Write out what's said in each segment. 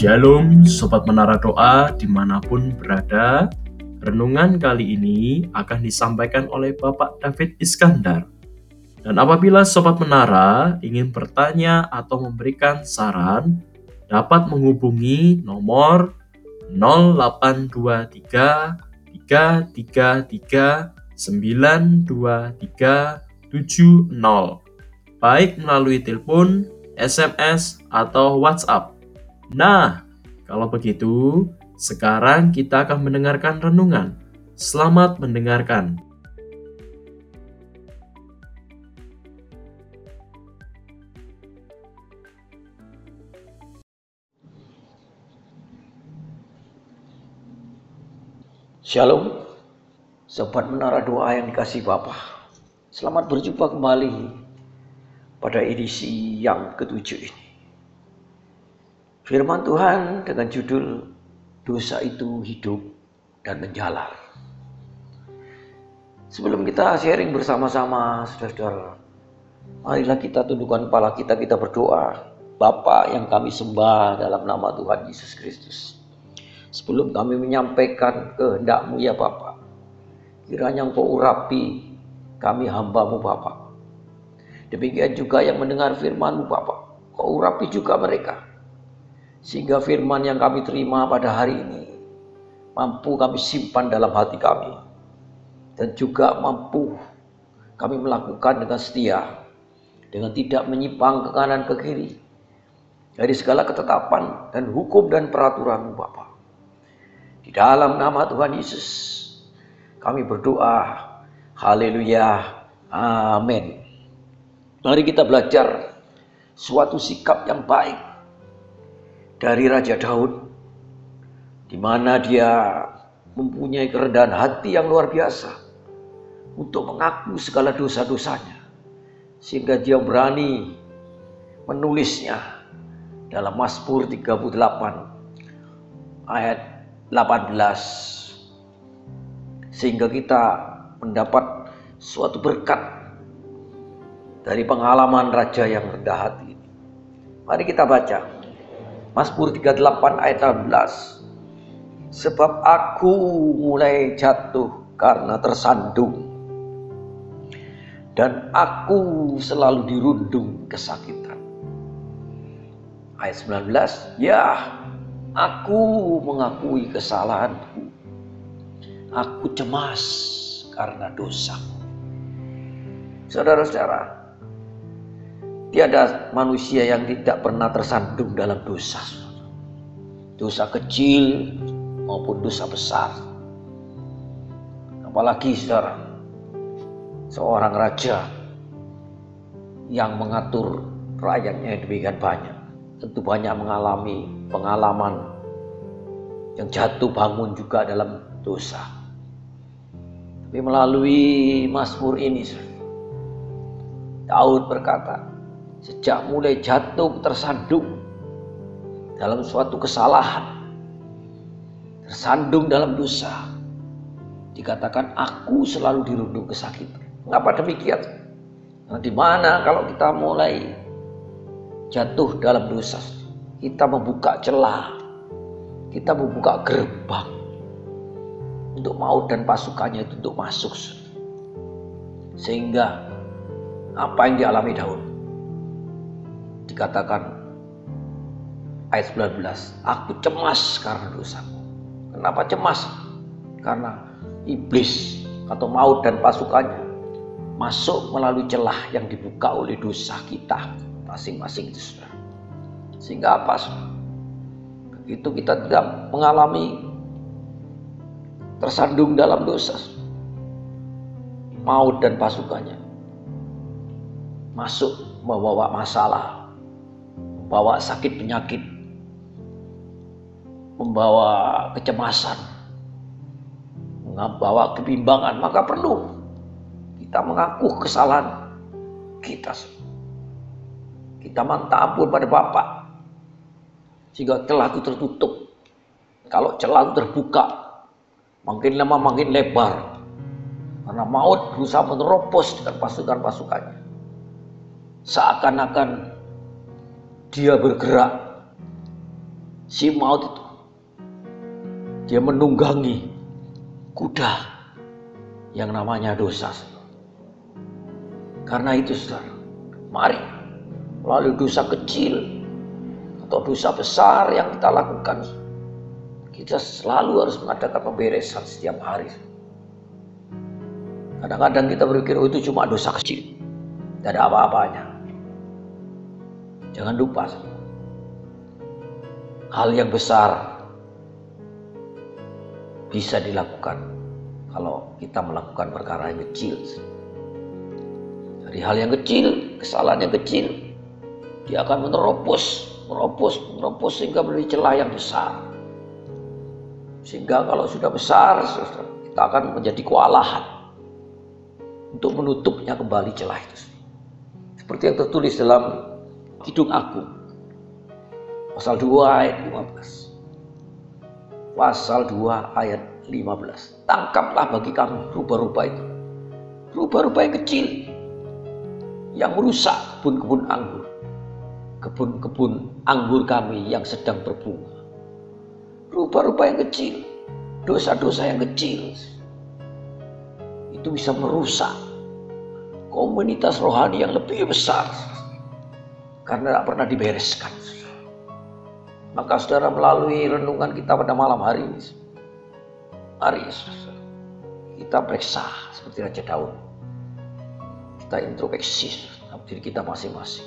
Shalom Sobat Menara Doa di mana pun berada. Renungan kali ini akan disampaikan oleh Bapak David Iskandar. Dan apabila Sobat Menara ingin bertanya atau memberikan saran Dapat menghubungi nomor 0823 333 923 70 baik melalui telepon, SMS, atau WhatsApp. Nah, kalau begitu, sekarang kita akan mendengarkan renungan. Selamat mendengarkan. Shalom, Sobat Menara Doa yang dikasih Bapa. Selamat berjumpa kembali pada edisi yang ketujuh ini. Firman Tuhan dengan judul Dosa itu hidup dan menjalar. Sebelum kita sharing bersama-sama, saudara-saudara, marilah kita tundukkan kepala kita, kita berdoa. Bapa yang kami sembah dalam nama Tuhan Yesus Kristus. Sebelum kami menyampaikan kehendakmu ya Bapa, kiranya engkau urapi kami hambamu Bapa. Demikian juga yang mendengar firmanmu Bapa, kau urapi juga mereka sehingga firman yang kami terima pada hari ini mampu kami simpan dalam hati kami. Dan juga mampu kami melakukan dengan setia. Dengan tidak menyimpang ke kanan ke kiri. Dari segala ketetapan dan hukum dan peraturan Bapa. Di dalam nama Tuhan Yesus kami berdoa. Haleluya. Amin. Mari kita belajar suatu sikap yang baik dari Raja Daud, di mana dia mempunyai kerendahan hati yang luar biasa untuk mengaku segala dosa-dosanya, sehingga dia berani menulisnya dalam Mazmur 38 ayat 18 sehingga kita mendapat suatu berkat dari pengalaman raja yang rendah hati. Mari kita baca Mazmur 38 ayat 16. Sebab aku mulai jatuh karena tersandung. Dan aku selalu dirundung kesakitan. Ayat 19. Ya, aku mengakui kesalahanku. Aku cemas karena dosaku. Saudara-saudara, Tiada manusia yang tidak pernah tersandung dalam dosa. Dosa kecil maupun dosa besar. Apalagi saudara, seorang raja yang mengatur rakyatnya demikian banyak. Tentu banyak mengalami pengalaman yang jatuh bangun juga dalam dosa. Tapi melalui Mazmur ini, Daud berkata, sejak mulai jatuh tersandung dalam suatu kesalahan, tersandung dalam dosa, dikatakan aku selalu dirundung kesakitan. Mengapa demikian? Nah, di mana kalau kita mulai jatuh dalam dosa, kita membuka celah, kita membuka gerbang untuk maut dan pasukannya itu untuk masuk. Sehingga apa yang dialami Daud dikatakan ayat 19, aku cemas karena dosaku. Kenapa cemas? Karena iblis atau maut dan pasukannya masuk melalui celah yang dibuka oleh dosa kita masing-masing itu sudah. Sehingga apa? Begitu kita tidak mengalami tersandung dalam dosa. Maut dan pasukannya masuk membawa masalah membawa sakit penyakit, membawa kecemasan, membawa kebimbangan, maka perlu kita mengaku kesalahan kita. Kita minta ampun pada Bapak. Sehingga celah itu tertutup. Kalau celah terbuka, makin lama makin lebar. Karena maut berusaha menerobos dengan pasukan-pasukannya. Seakan-akan dia bergerak si maut itu dia menunggangi kuda yang namanya dosa. Karena itu saudara, mari melalui dosa kecil atau dosa besar yang kita lakukan, kita selalu harus mengadakan pemberesan setiap hari. Kadang-kadang kita berpikir, oh itu cuma dosa kecil. Tidak ada apa-apanya. Jangan lupa, hal yang besar bisa dilakukan kalau kita melakukan perkara yang kecil. Dari hal yang kecil, kesalahan yang kecil, dia akan menerobos, menerobos, menerobos sehingga menjadi celah yang besar. Sehingga kalau sudah besar, kita akan menjadi kewalahan untuk menutupnya kembali celah itu. Seperti yang tertulis dalam Kidung Agung, pasal 2 ayat 15 pasal 2 ayat 15. Tangkaplah bagi kami rupa-rupa itu. Rupa-rupa yang kecil yang merusak kebun-kebun anggur. Kebun-kebun anggur kami yang sedang berbunga. Rupa-rupa yang kecil, dosa-dosa yang kecil. Itu bisa merusak komunitas rohani yang lebih besar karena tidak pernah dibereskan. Maka saudara melalui renungan kita pada malam hari ini. Mari kita periksa seperti Raja Daud. Kita introspeksi diri kita masing-masing.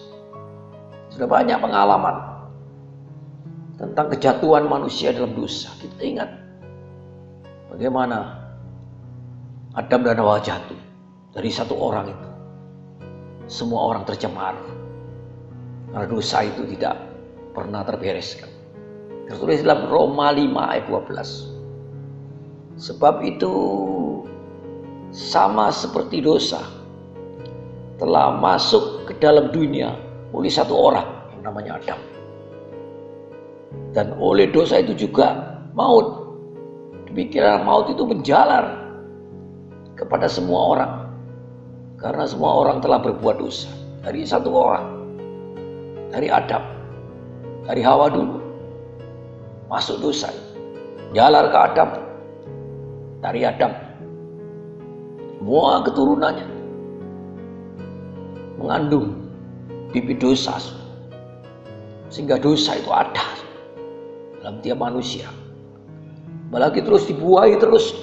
Sudah banyak pengalaman tentang kejatuhan manusia dalam dosa. Kita ingat bagaimana Adam dan Hawa jatuh dari satu orang itu. Semua orang tercemar. Karena dosa itu tidak pernah terbereskan. Tertulis dalam Roma 5 ayat 12. Sebab itu sama seperti dosa telah masuk ke dalam dunia oleh satu orang yang namanya Adam. Dan oleh dosa itu juga maut. Demikian maut itu menjalar kepada semua orang. Karena semua orang telah berbuat dosa. Dari satu orang. Dari Adam. Dari Hawa dulu masuk dosa. Jalar ke Adam. Dari Adam. Semua keturunannya. Mengandung bibit dosa. Sehingga dosa itu ada dalam tiap manusia. Apalagi terus dibuai terus.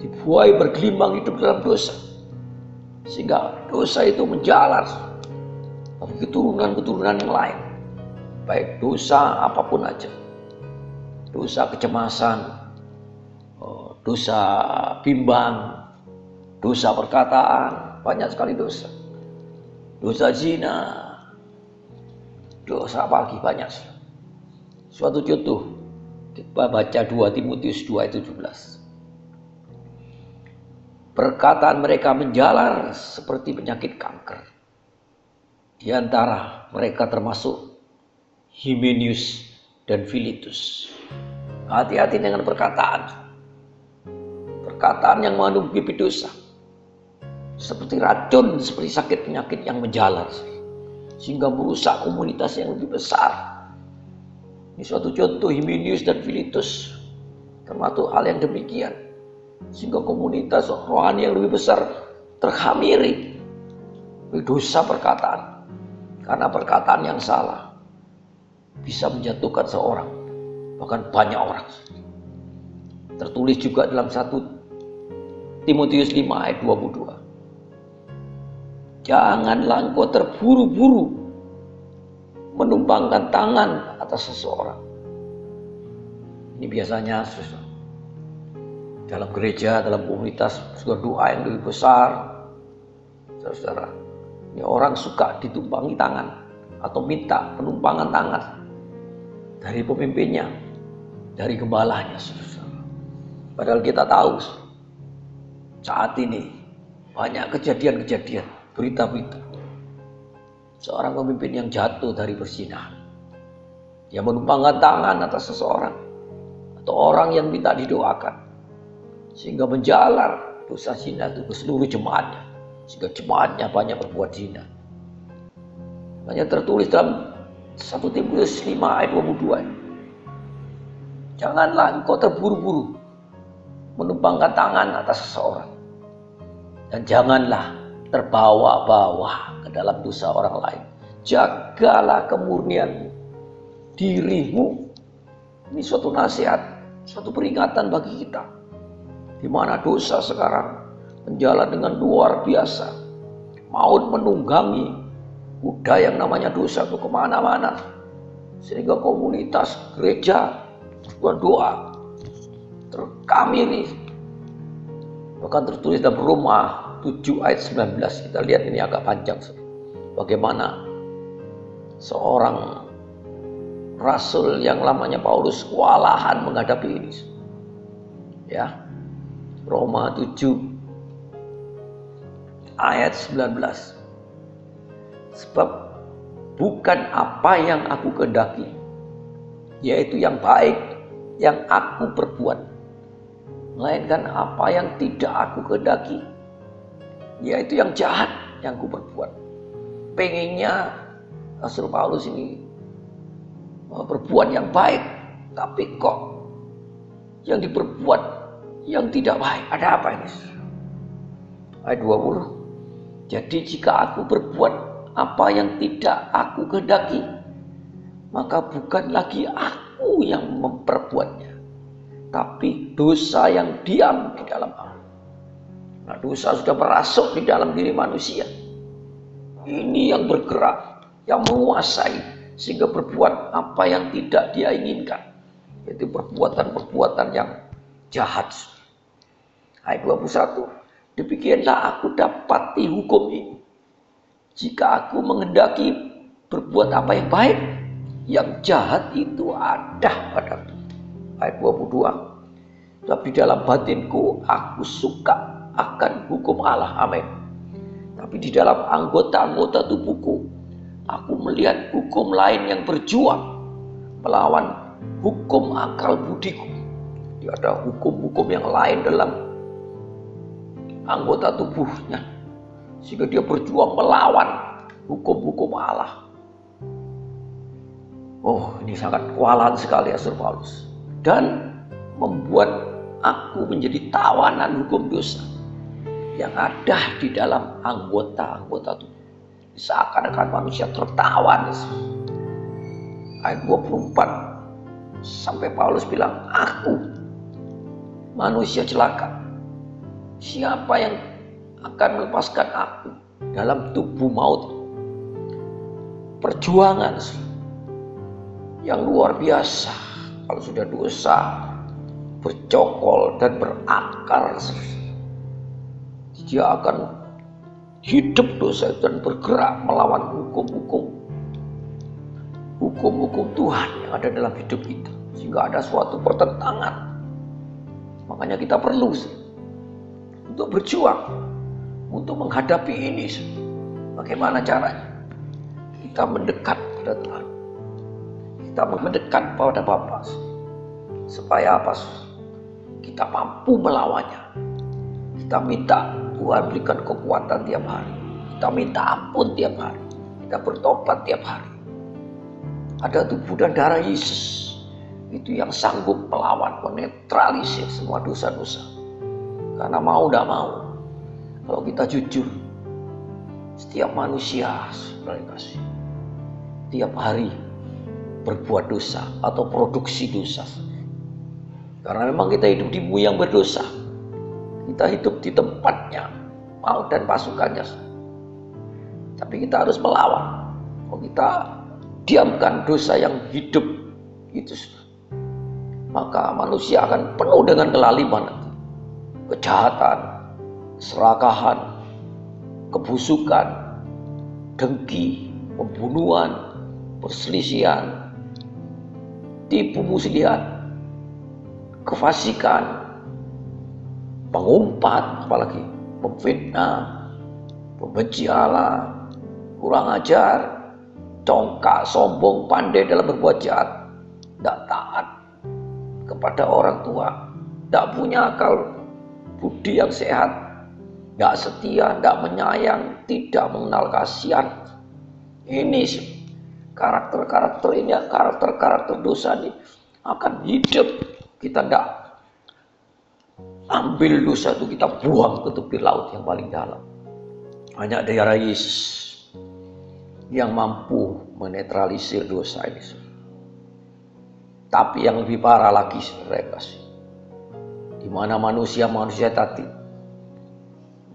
Dibuai bergelimang hidup dalam dosa. Sehingga dosa itu menjalar bagi keturunan-keturunan yang lain. Baik dosa apa pun aja dosa kecemasan, oh, dosa bimbang, dosa perkataan, banyak sekali dosa. Dosa zina, dosa apa lagi banyak. Suatu contoh, kita baca 2 Timotius 2 ayat 17. Perkataan mereka menjalar seperti penyakit kanker. Di antara mereka termasuk Himenius dan Filitus. Hati-hati dengan perkataan. Perkataan yang mengandung bibit dosa. Seperti racun, seperti sakit penyakit yang menjalar. Sehingga merusak komunitas yang lebih besar. Ini suatu contoh Himinius dan Filitus. Termasuk hal yang demikian. Sehingga komunitas rohani yang lebih besar terhamiri. Dosa perkataan. Karena perkataan yang salah bisa menjatuhkan seorang bahkan banyak orang. Tertulis juga dalam satu Timotius 5 ayat 22. Janganlah engkau terburu-buru menumpangkan tangan atas seseorang. Ini biasanya dalam gereja, dalam komunitas, sudah doa yang lebih besar. Saudara, ini orang suka ditumpangi tangan atau minta penumpangan tangan dari pemimpinnya dari gembalanya. Padahal kita tahu saat ini banyak kejadian-kejadian, berita-berita. Seorang pemimpin yang jatuh dari persinahan. Dia menumpangkan tangan atas seseorang. Atau orang yang minta didoakan. Sehingga menjalar dosa zina itu ke seluruh jemaatnya. Sehingga jemaatnya banyak berbuat zina. Hanya tertulis dalam 1 Timotius 5 ayat 22. Janganlah engkau terburu-buru menumpangkan tangan atas seseorang. Dan janganlah terbawa-bawa ke dalam dosa orang lain. Jagalah kemurnian dirimu. Ini suatu nasihat, suatu peringatan bagi kita. Di mana dosa sekarang menjalan dengan luar biasa. Maut menunggangi kuda yang namanya dosa itu ke mana-mana. Sehingga komunitas gereja berdoa terekam ini. Bahkan tertulis dalam Roma 7 ayat 19. Kita lihat ini agak panjang. Bagaimana seorang rasul yang lamanya Paulus kewalahan menghadapi ini. Ya. Roma 7 ayat 19. Sebab bukan apa yang aku kehendaki, yaitu yang baik yang aku perbuat, melainkan apa yang tidak aku kehendaki, yaitu yang jahat yang aku perbuat. Pengennya Rasul Paulus ini berbuat yang baik, tapi kok yang diperbuat yang tidak baik. Ada apa ini? Ayat 20. Jadi jika aku berbuat apa yang tidak aku kehendaki, maka bukan lagi aku yang memperbuatnya, tapi dosa yang diam di dalam aku. Nah, dosa sudah merasuk di dalam diri manusia. Ini yang bergerak, yang menguasai, sehingga berbuat apa yang tidak dia inginkan. Itu perbuatan-perbuatan yang jahat. Ayat 21. Demikianlah aku dapati hukum ini. Jika aku mengendaki berbuat apa yang baik, yang jahat itu ada padaku. Ayat 22. Tapi dalam batinku aku suka akan hukum Allah. Amin. Tapi di dalam anggota-anggota tubuhku, aku melihat hukum lain yang berjuang melawan hukum akal budiku. Tidak ada hukum-hukum yang lain dalam anggota tubuhnya. Sehingga dia berjuang melawan hukum-hukum Allah. Oh, ini sangat kualat sekali Asur Paulus. Dan membuat aku menjadi tawanan hukum dosa yang ada di dalam anggota-anggota tubuh. Seakan-akan manusia tertawan. Ayat 24 sampai Paulus bilang, aku manusia celaka Siapa yang akan melepaskan aku dalam tubuh maut? Perjuangan yang luar biasa. Kalau sudah dosa, bercokol dan berakar. Dia akan hidup dosa dan bergerak melawan hukum-hukum hukum-hukum Tuhan yang ada dalam hidup kita sehingga ada suatu pertentangan makanya kita perlu sih untuk berjuang untuk menghadapi ini. Bagaimana caranya? Kita mendekat pada Tuhan. Kita mendekat pada Bapa. Supaya apa? Kita mampu melawannya. Kita minta Tuhan berikan kekuatan tiap hari. Kita minta ampun tiap hari. Kita bertobat tiap hari. Ada tubuh dan darah Yesus. Itu yang sanggup melawan, menetralisir semua dosa-dosa karena mau tidak mau. Kalau kita jujur, setiap manusia kasih, tiap hari berbuat dosa atau produksi dosa. Karena memang kita hidup di bumi yang berdosa. Kita hidup di tempatnya, mau dan pasukannya. Tapi kita harus melawan. Kalau kita diamkan dosa yang hidup itu maka manusia akan penuh dengan kelaliman kejahatan, serakahan, kebusukan, dengki, pembunuhan, perselisihan, tipu muslihat, kefasikan, pengumpat, apalagi pemfitnah, pembenci Allah, kurang ajar, congkak, sombong, pandai dalam berbuat jahat, tidak taat kepada orang tua, tidak punya akal budi yang sehat, tidak setia, tidak menyayang, tidak mengenal kasihan. Ini karakter-karakter ini, karakter-karakter dosa ini akan hidup Kita tidak ambil dosa itu kita buang ke tepi laut yang paling dalam. Hanya darah Yesus yang mampu menetralisir dosa ini. Tapi yang lebih parah lagi saudara kasih. Di mana manusia-manusia tadi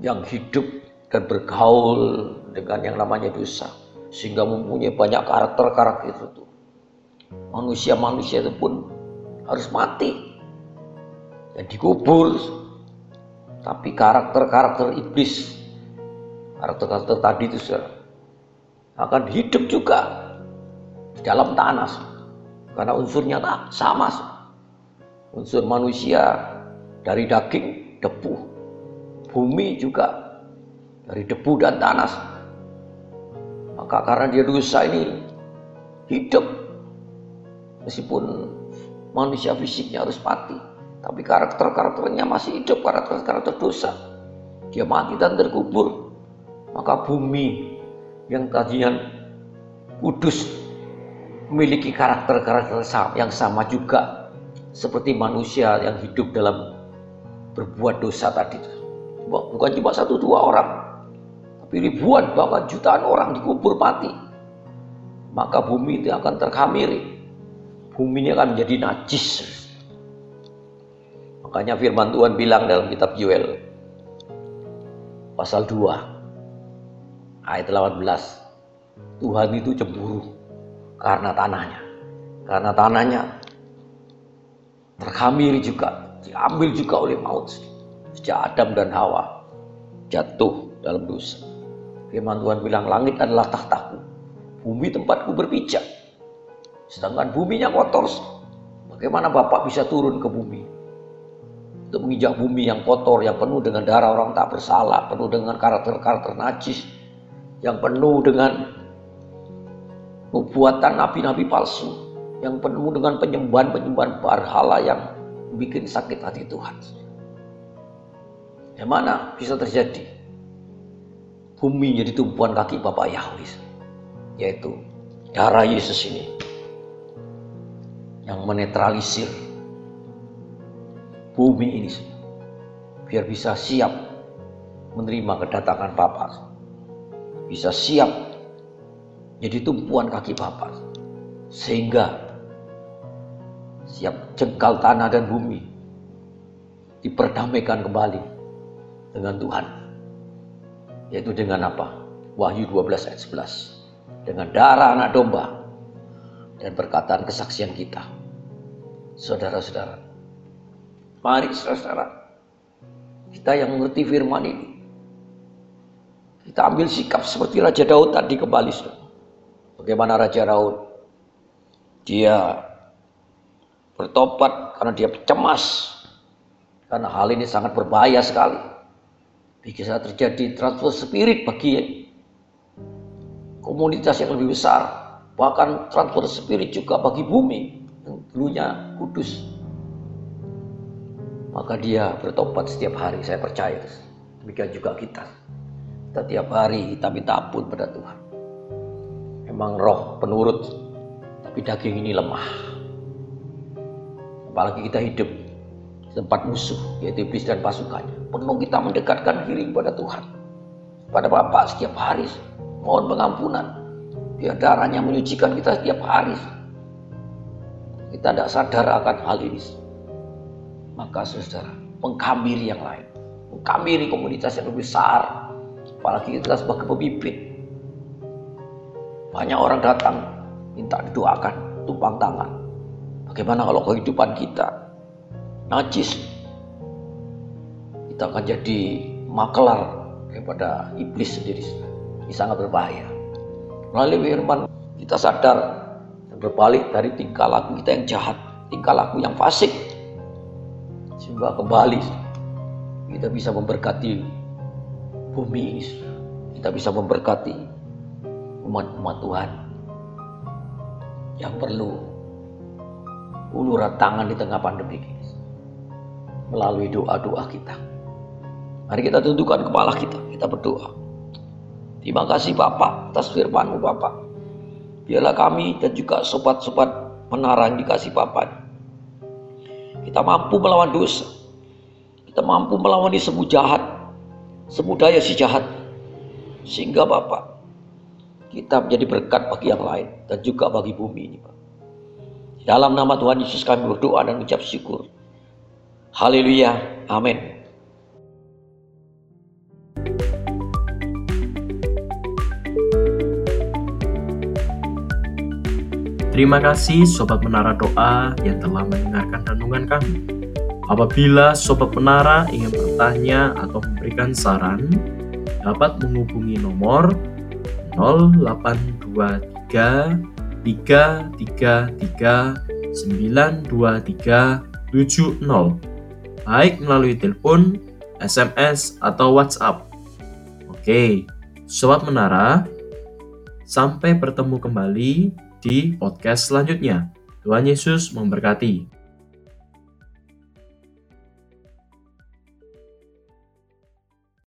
yang hidup dan bergaul dengan yang namanya dosa sehingga mempunyai banyak karakter-karakter itu. Manusia-manusia itu pun harus mati dan dikubur. Tapi karakter-karakter iblis, karakter-karakter tadi itu akan hidup juga di dalam tanah. Karena unsurnya tak sama. Unsur manusia dari daging, debu. Bumi juga dari debu dan tanah. Maka karena dia dosa ini hidup. Meskipun manusia fisiknya harus mati tapi karakter-karakternya masih hidup, karakter-karakter dosa. Dia mati dan terkubur. Maka bumi yang tadinya kudus memiliki karakter-karakter yang sama juga seperti manusia yang hidup dalam berbuat dosa tadi. Bukan cuma satu dua orang, tapi ribuan bahkan jutaan orang dikubur mati. Maka bumi itu akan terkamiri. Bumi ini akan menjadi najis Makanya firman Tuhan bilang dalam kitab Yoel pasal 2 ayat 18 Tuhan itu cemburu karena tanahnya. Karena tanahnya terkamiri juga, diambil juga oleh maut. Sejak Adam dan Hawa jatuh dalam dosa. Firman Tuhan bilang, langit adalah tahtaku, bumi tempatku berpijak. Sedangkan buminya kotor. Bagaimana Bapak bisa turun ke bumi? untuk menginjak bumi yang kotor, yang penuh dengan darah orang tak bersalah, penuh dengan karakter-karakter najis, yang penuh dengan pembuatan nabi-nabi palsu, yang penuh dengan penyembahan-penyembahan berhala yang bikin sakit hati Tuhan. Yang mana bisa terjadi? Bumi jadi tumpuan kaki Bapak Yahweh, yaitu darah Yesus ini yang menetralisir bumi ini biar bisa siap menerima kedatangan Bapa. Bisa siap jadi tumpuan kaki Bapa. Sehingga siap jengkal tanah dan bumi diperdamaikan kembali dengan Tuhan. Yaitu dengan apa? Wahyu 12 ayat 11. Dengan darah anak domba dan perkataan kesaksian kita. Saudara-saudara, Mari saudara, kita yang mengerti firman ini, kita ambil sikap seperti Raja Daud tadi kembali. Saudara. Bagaimana Raja Daud? Dia bertobat karena dia cemas. Karena hal ini sangat berbahaya sekali. Bisa terjadi transfer spirit bagi komunitas yang lebih besar. Bahkan transfer spirit juga bagi bumi yang dulunya kudus maka dia bertobat setiap hari saya percaya demikian juga kita kita tiap hari kita minta ampun pada Tuhan memang roh penurut tapi daging ini lemah apalagi kita hidup tempat musuh yaitu iblis dan pasukannya. Perlu kita mendekatkan diri kepada Tuhan. Pada Bapak setiap hari. Mohon pengampunan. Biar darahnya menyucikan kita setiap hari. Kita tidak sadar akan hal ini. Maka saudara mengkamiri yang lain. Mengkamiri komunitas yang lebih besar. Apalagi kita sebagai pemimpin. Banyak orang datang minta didoakan tumpang tangan bagaimana kalau kehidupan kita najis? Kita akan jadi makelar daripada iblis sendiri. Ini sangat berbahaya. Melalui firman kita sadar dan berbalik dari tingkah laku kita yang jahat tingkah laku yang fasik sehingga kembali kita bisa memberkati bumi ini. Kita bisa memberkati umat-umat Tuhan yang perlu uluran tangan di tengah pandemi ini melalui doa-doa kita. Mari kita tundukkan kepala kita, kita berdoa. Terima kasih Bapak atas firman-Mu Bapak. Biarlah kami dan juga sobat-sobat menara yang dikasih Bapak Kita mampu melawan dosa. Kita mampu melawan semu jahat, semu daya si jahat. Sehingga Bapak, kita menjadi berkat bagi yang lain dan juga bagi bumi ini Pak. Dalam nama Tuhan Yesus kami berdoa dan mengucap syukur. Haleluya. Amin. Terima kasih Sobat Menara Doa yang telah mendengarkan renungan kami. Apabila Sobat Menara ingin bertanya atau memberikan saran, dapat menghubungi nomor 0823 333 923 70 baik melalui telepon, SMS, atau WhatsApp. Oke, Sobat Menara, sampai bertemu kembali di podcast selanjutnya. Tuhan Yesus memberkati.